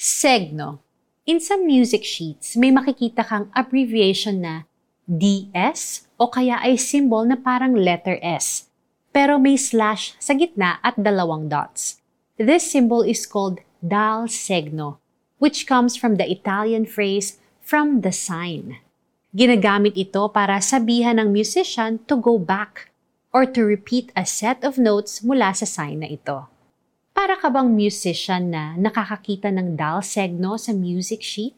Segno. In some music sheets, may makikita kang abbreviation na DS o kaya ay symbol na parang letter S, pero may slash sa gitna at dalawang dots. This symbol is called dal segno, which comes from the Italian phrase from the sign. Ginagamit ito para sabihan ng musician to go back or to repeat a set of notes mula sa sign na ito. Para ka bang musician na nakakakita ng dal segno sa music sheet?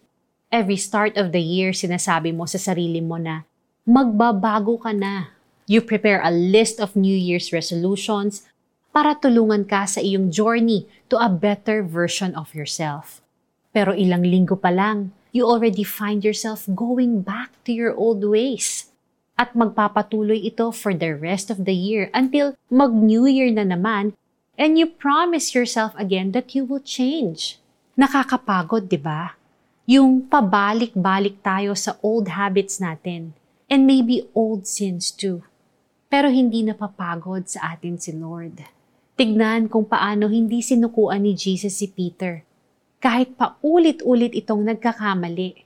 Every start of the year, sinasabi mo sa sarili mo na magbabago ka na. You prepare a list of New Year's resolutions para tulungan ka sa iyong journey to a better version of yourself. Pero ilang linggo pa lang, you already find yourself going back to your old ways. At magpapatuloy ito for the rest of the year until mag-New Year na naman and you promise yourself again that you will change. Nakakapagod, di ba? Yung pabalik-balik tayo sa old habits natin and maybe old sins too. Pero hindi napapagod sa atin si Lord. Tignan kung paano hindi sinukuan ni Jesus si Peter. Kahit pa ulit-ulit itong nagkakamali.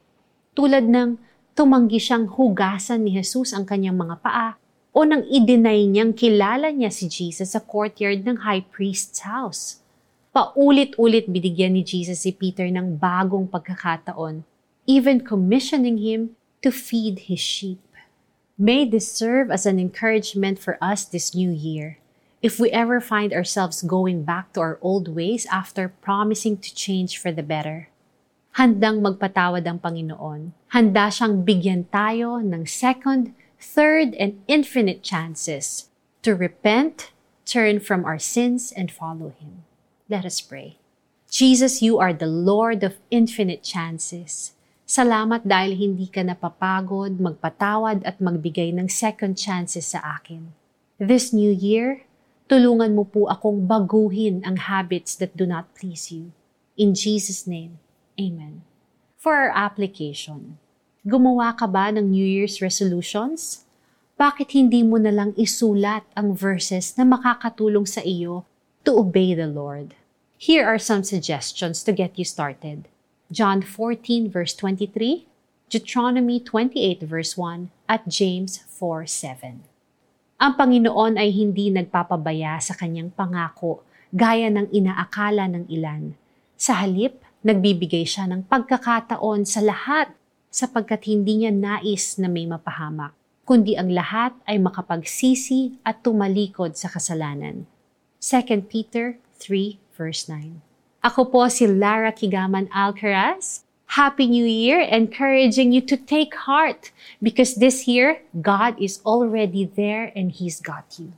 Tulad ng tumanggi siyang hugasan ni Jesus ang kanyang mga paa o nang i-deny niyang kilala niya si Jesus sa courtyard ng high priest's house. Paulit-ulit binigyan ni Jesus si Peter ng bagong pagkakataon, even commissioning him to feed his sheep. May this serve as an encouragement for us this new year. If we ever find ourselves going back to our old ways after promising to change for the better, handang magpatawad ang Panginoon. Handa siyang bigyan tayo ng second, third, and infinite chances to repent, turn from our sins, and follow Him. Let us pray. Jesus, you are the Lord of infinite chances. Salamat dahil hindi ka napapagod, magpatawad at magbigay ng second chances sa akin. This new year, tulungan mo po akong baguhin ang habits that do not please you. In Jesus' name, Amen. For our application, gumawa ka ba ng New Year's resolutions? bakit hindi mo na lang isulat ang verses na makakatulong sa iyo to obey the Lord? Here are some suggestions to get you started. John 14 verse 23, Deuteronomy 28 verse 1, at James 4 7. Ang Panginoon ay hindi nagpapabaya sa kanyang pangako gaya ng inaakala ng ilan. Sa halip, nagbibigay siya ng pagkakataon sa lahat sapagkat hindi niya nais na may mapahamak kundi ang lahat ay makapagsisi at tumalikod sa kasalanan. 2 Peter 3 verse 9. Ako po si Lara Kigaman Alcaraz. Happy New Year, encouraging you to take heart because this year, God is already there and He's got you.